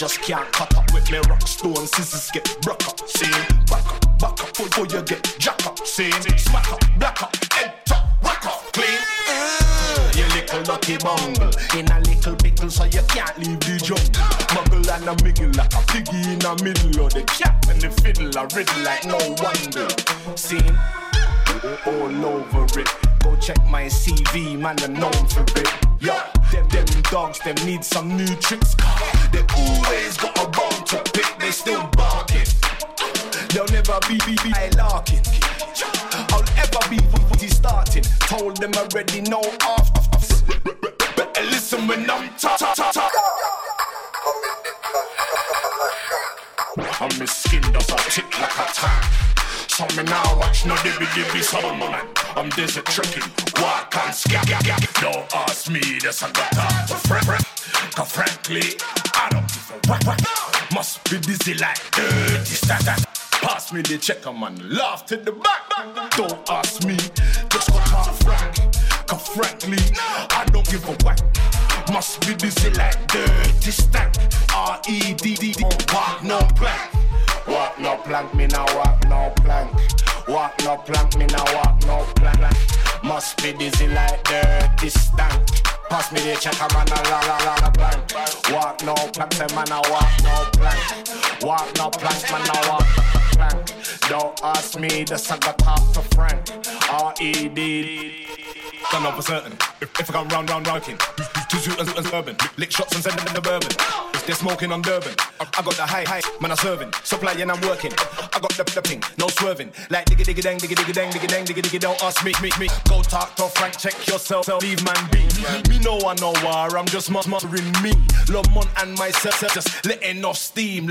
just can't cut up with me rock stone scissors get broke up. See, back up, back up before you get jack up. See, smack up, black up, head top, rock up, clean. Uh, you little lucky bungle in a little pickle, so you can't leave the jungle. Muggle and a miggle like a piggy in the middle of the cat and the fiddle, a riddle like no wonder. See, all over it. Go check my CV, man, known Better listen when I'm talk. And my skin does a tick like a tank. So me now watch no dibby dibby summer man. I'm desert trekking, walk and scat. Don't ask me, this I got frankly, I don't give a whack. Must be dizzy like dirty stat. Pass me the checker man, laugh to the back. Don't ask me, just got talk frank. Cause frankly, I don't give a whack. Must be dizzy like dirty stack. R E D D D, walk no plank. Walk no plank, me now walk no plank. Walk no plank, me now walk no plank. Must be dizzy like dirty stank. Pass me the checker man a la la la la blank. Walk no plank, say man a walk no plank. Walk no plank, man a walk. Don't ask me, this I got talk to Frank. R E D. Don't know for certain. If, if I come round, round, rocking, to zoot and and urban, lick shots and send them the bourbon. If they're smoking on Durban, I, got the high, high, man, I'm serving. Supply and I'm working. I got the, the ping, no swerving. Like diggy diggy dang, diggy diggy dang, diggy dang, diggy diggy. Don't ask me, me, me. Go talk to Frank, check yourself, leave man be. Me know I know war, I'm just muttering me. Lamont and myself, just letting off steam.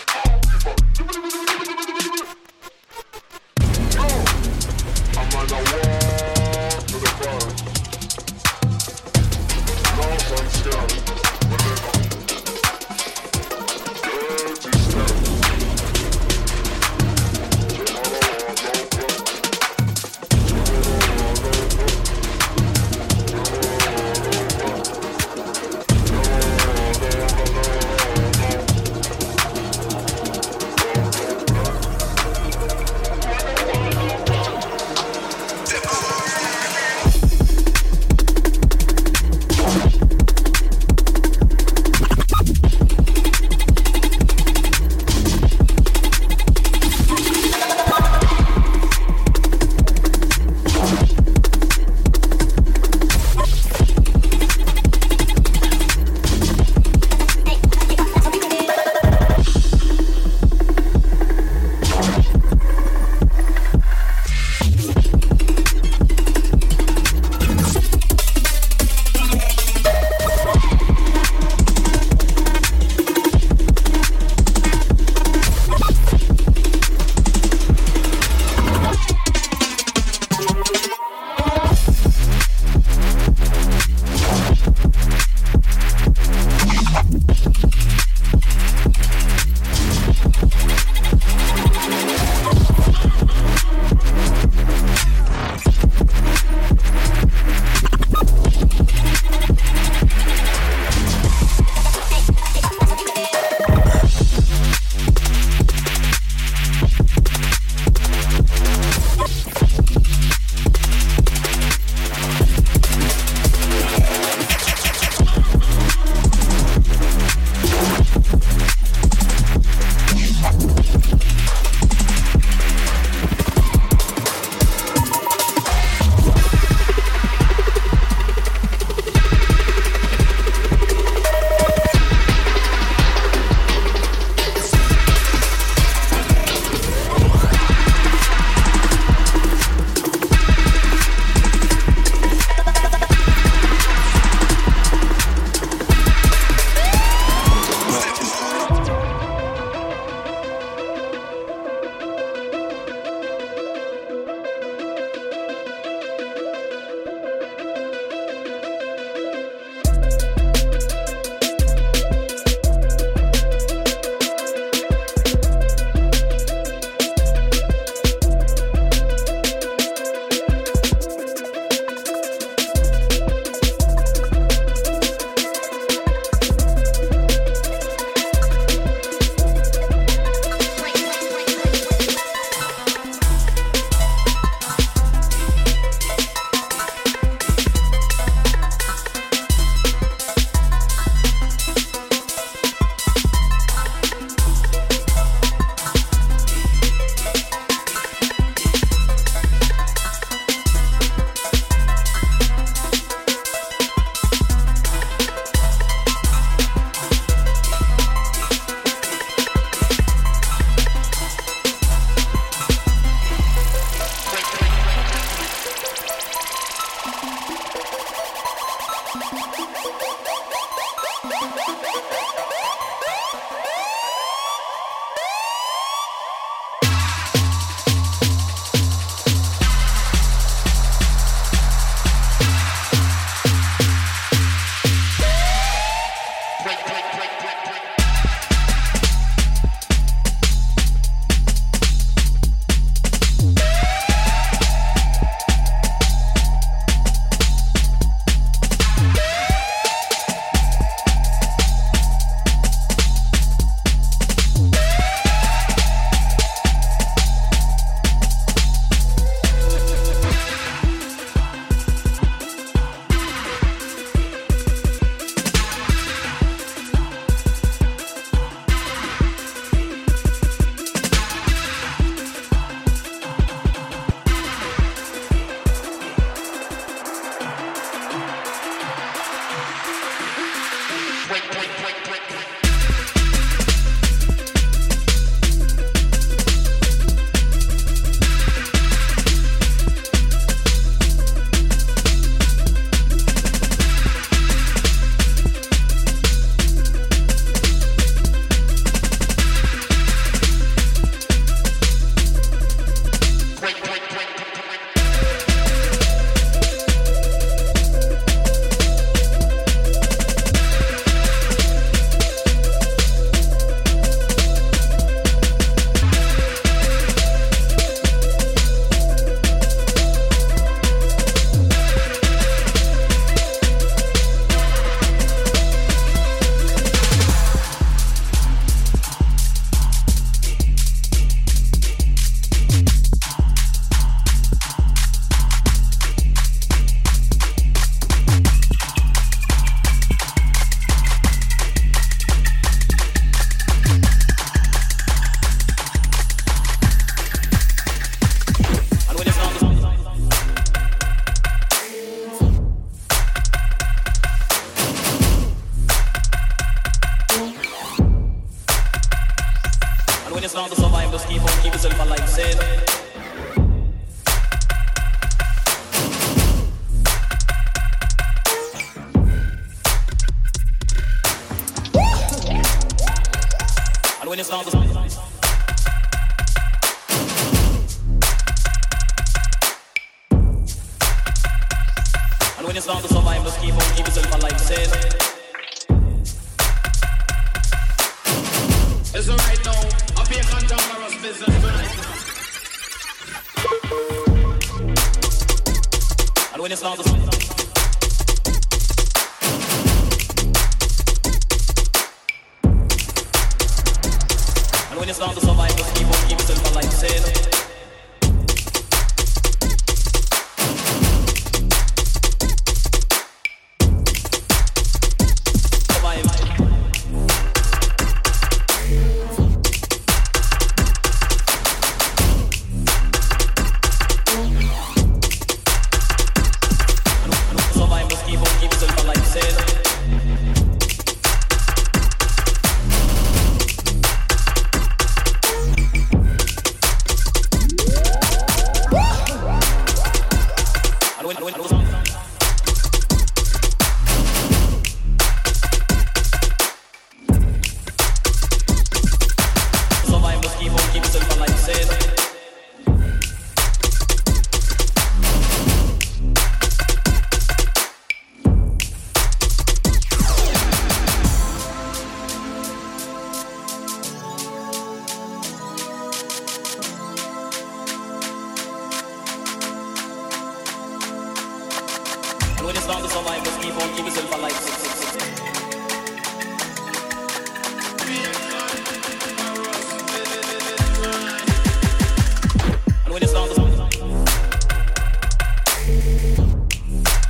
Mm-hmm.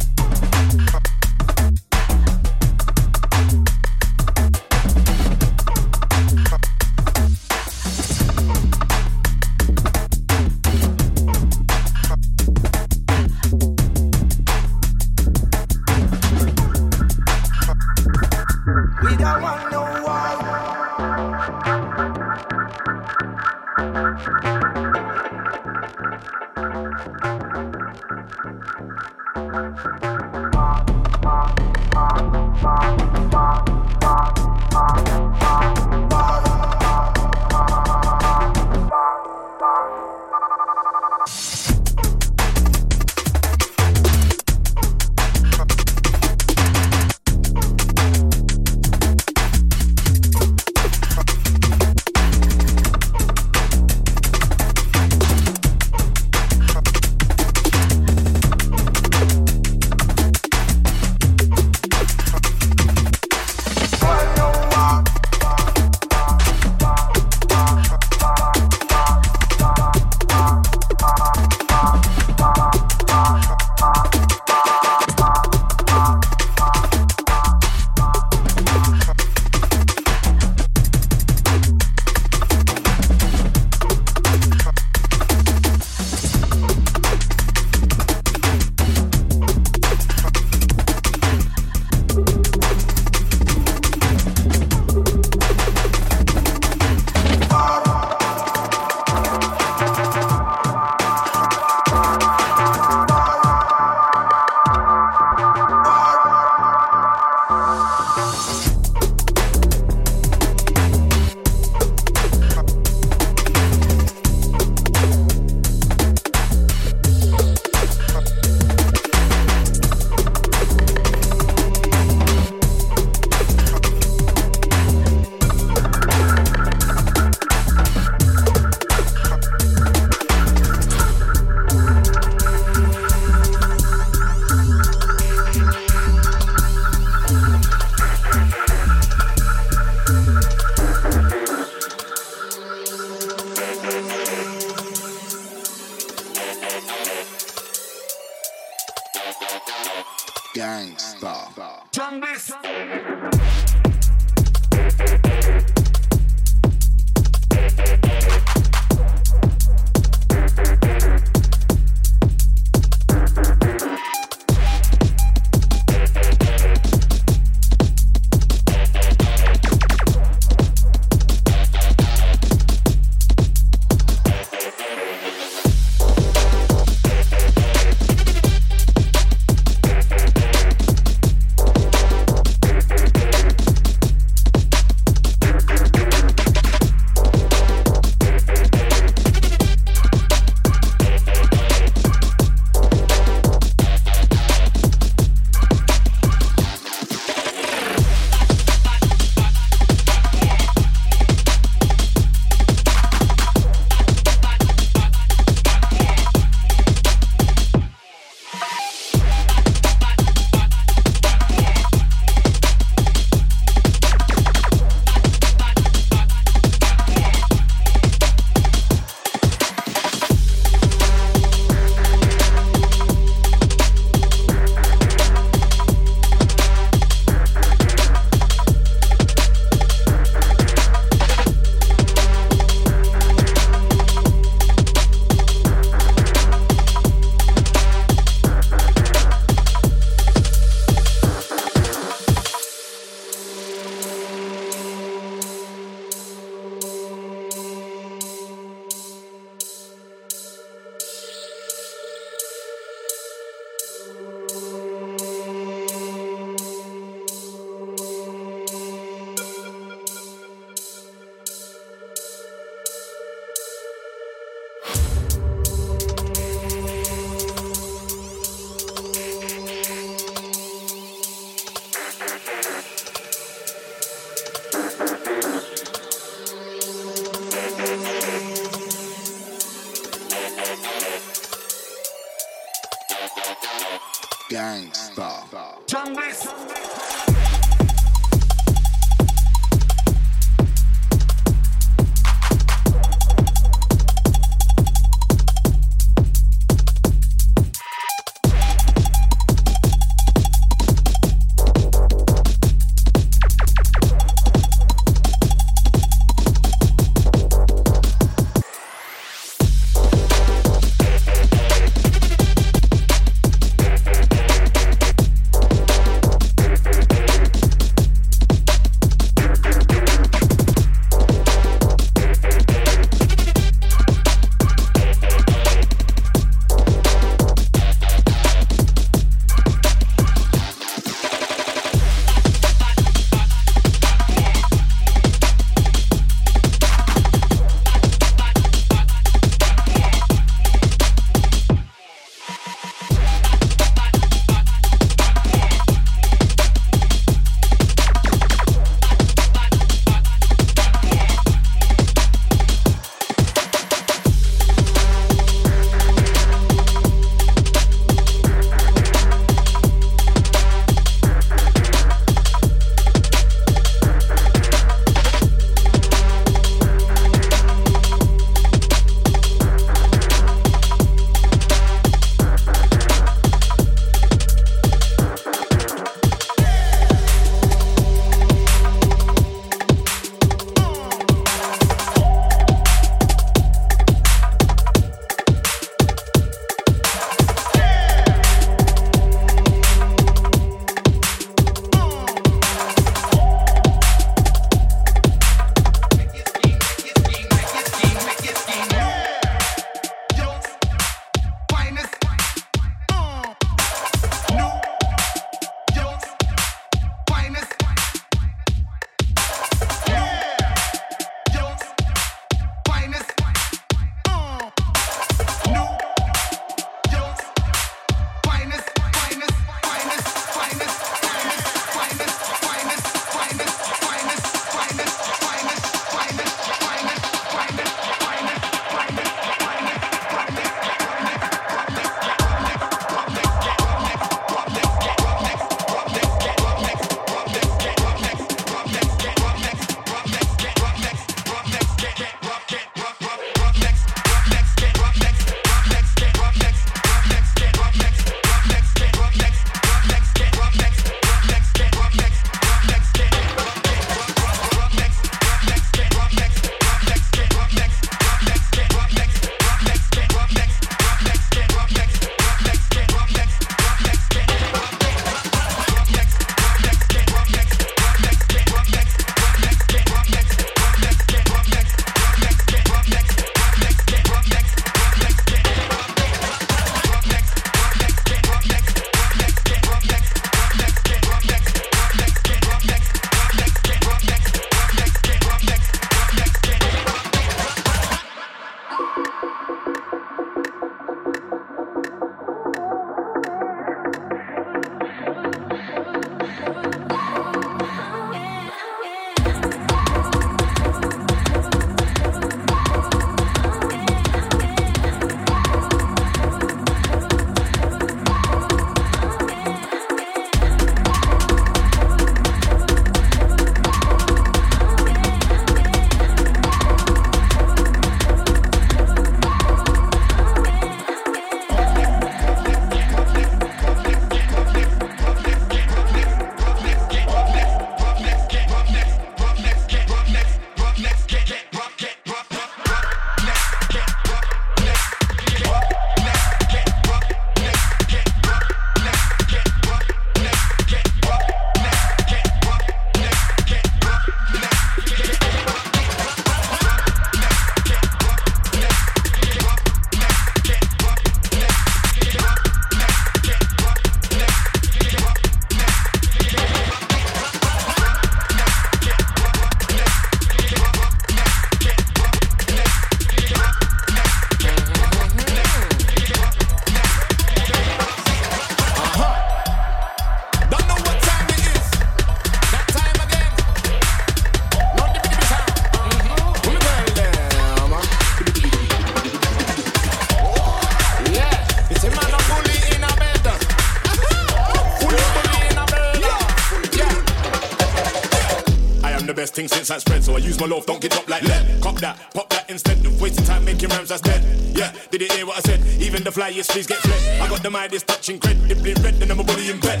So I use my love, don't get up like lead. Cop that, pop that instead of wasting time making rhymes that's dead. Yeah, did it hear what I said? Even the flyest please get fled. I got the Midas touch incredibly red, and I'm a body in bed.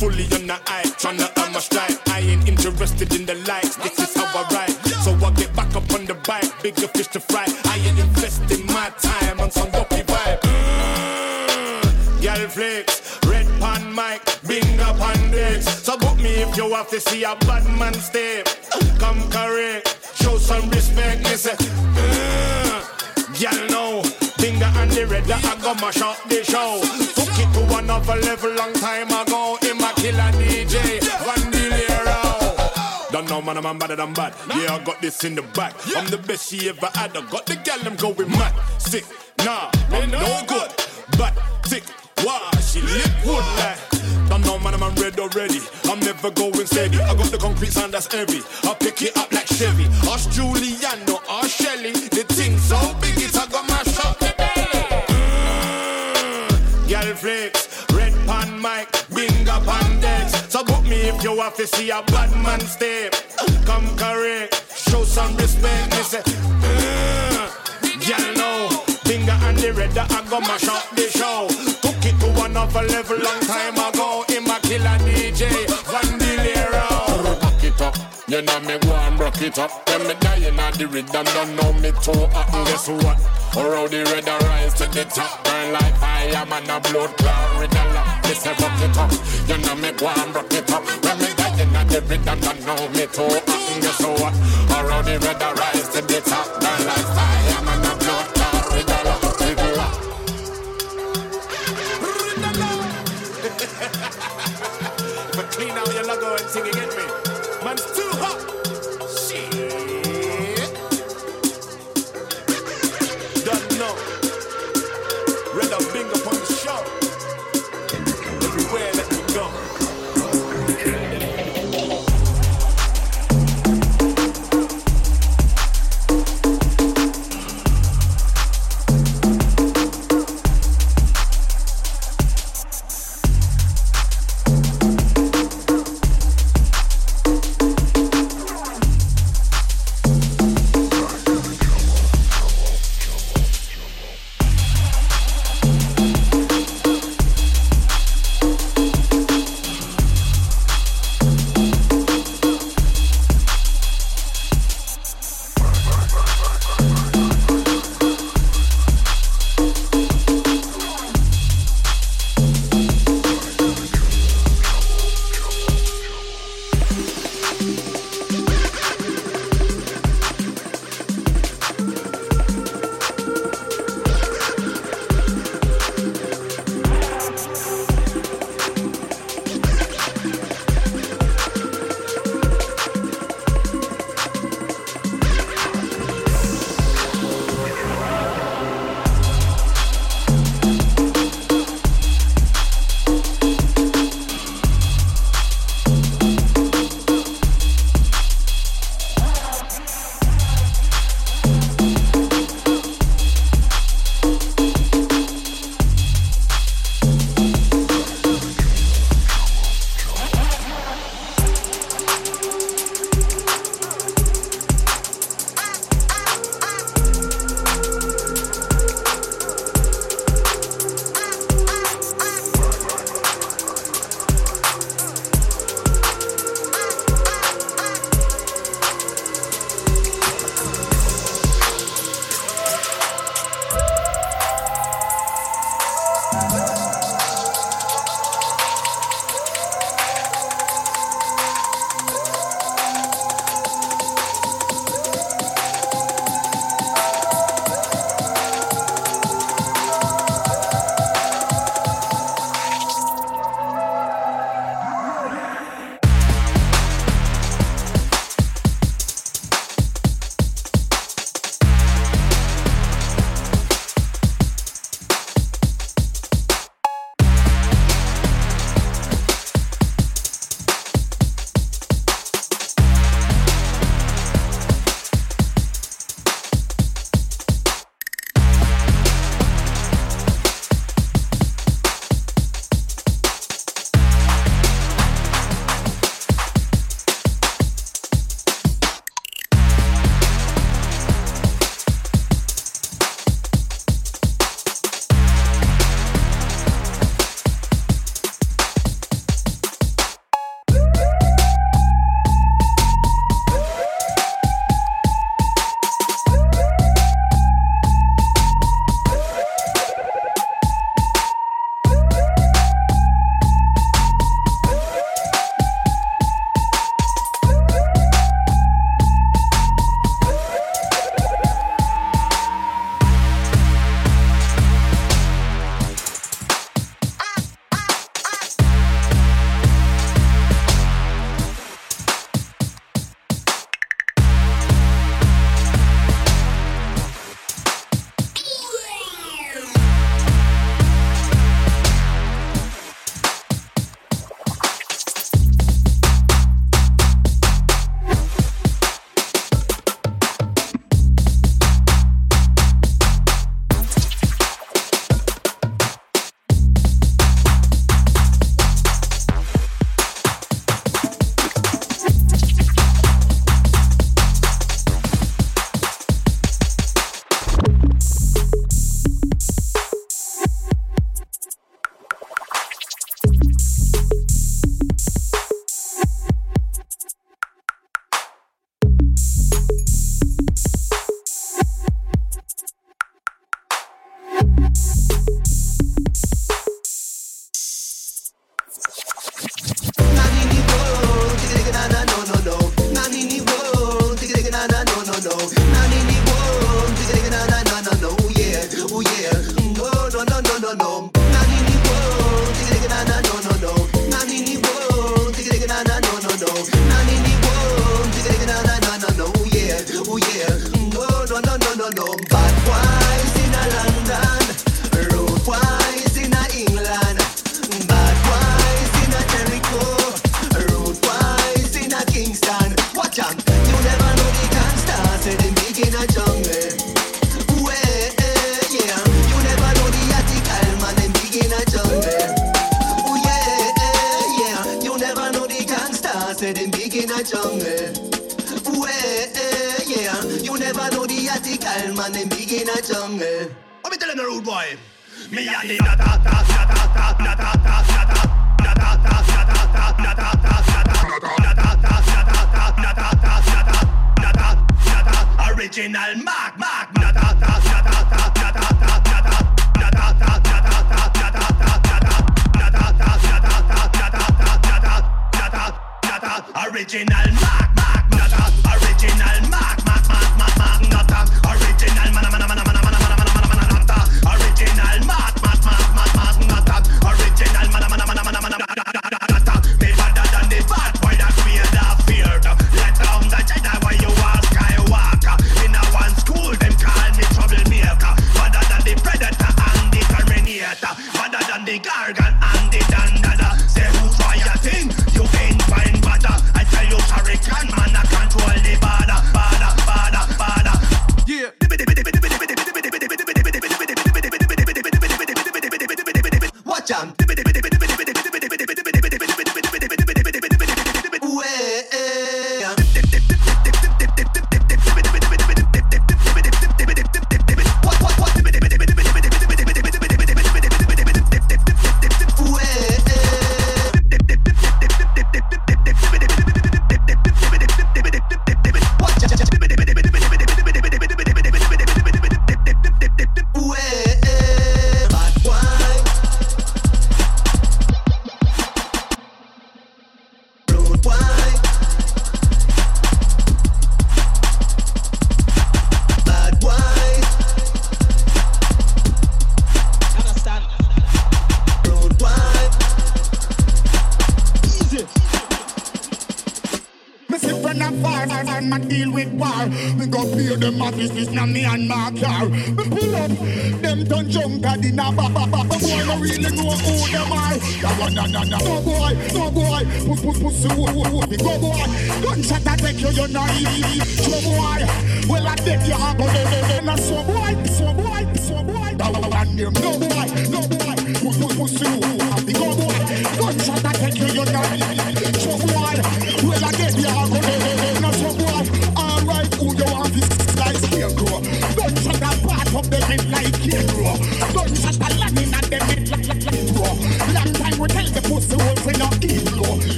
Fully on the eye, trying to earn my stride. I ain't interested in the likes, this is how I ride. So I get back up on the bike, bigger fish to fry. I ain't investing my time on some guppy vibe. Gal flicks, red pan mic, bing up on this. So book me if you have to see a bad man step. Got my shot the show. Took it to another level long time ago. In my killer DJ, one Dilero. Oh. Don't know man, I'm better than bad. Yeah, I got this in the back. I'm the best she ever had. I got the gal, I'm going mad. Sick, nah, I'm no good. But sick, why? She wood like. Don't know man, I'm red already. I'm never going steady. I got the concrete sound that's heavy. I pick it up like Chevy. Us Juliano, us Shelly. The thing so big, it's I got my red pan mic, bing up on decks. So book me if you have to see a bad man step. Come correct, show some respect. Me say, mm, Gal know, finger on the red, I got my shot the show. Took it to another level long time ago. In my killer DJ, You know me go and rock it up. When me dying at the rhythm, don't know me too hot. And guess what? How the red rise to the top. Burn like fire, man, a blood clot. Lot. Me say rock it up. You know me go and rock it up. When me dying at the rhythm, don't know me too hot. And guess what? How the red rise to the top. Burn like fire,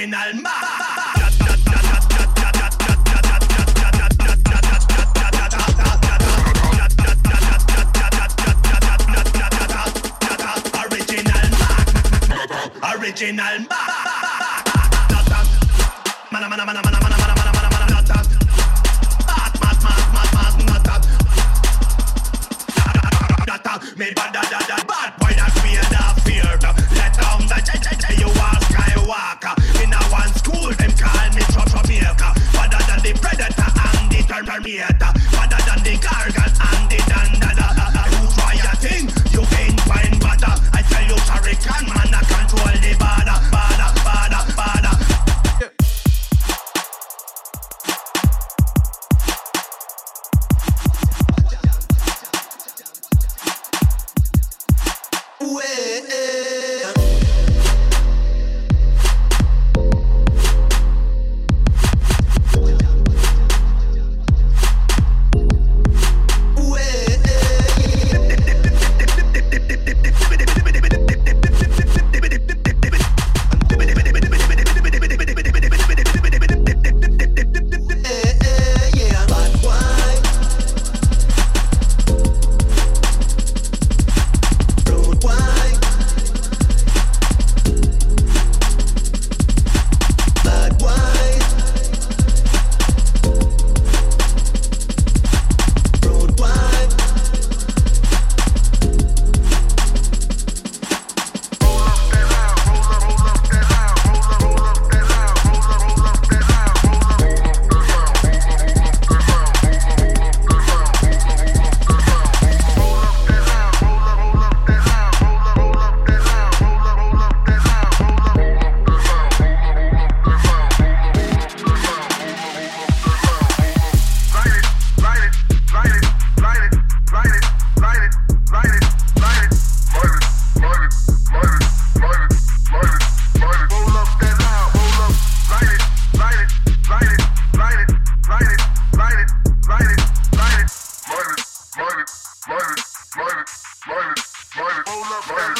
Original Ma! Perfect.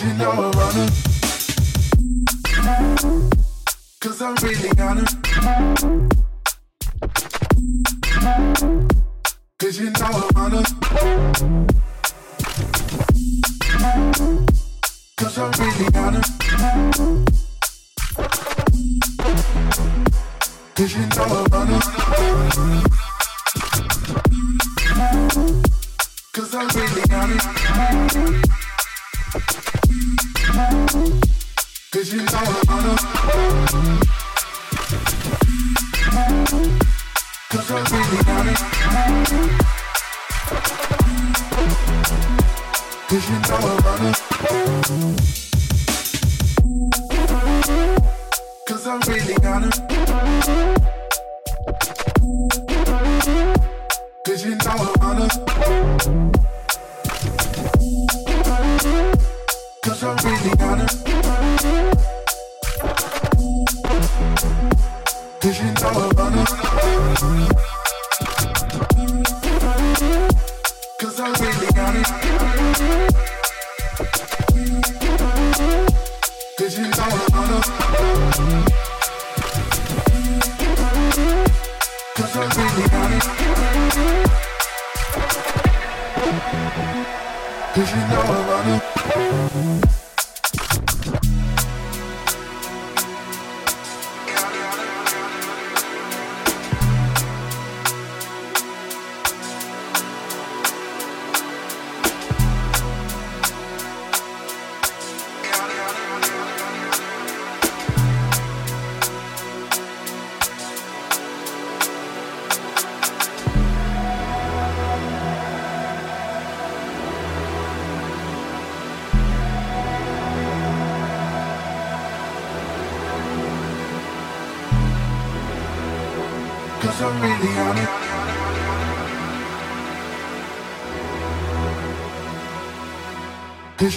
you know I'm running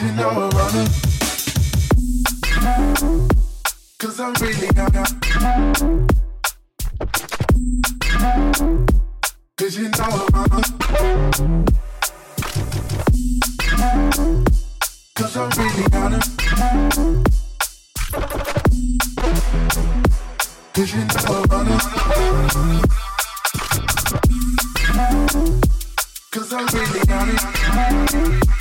you know I'm running. Cause I'm really gaga. Cause you know I'm running. Cause I'm really gaga. Cause you know I'm running. Cause I'm really gaga.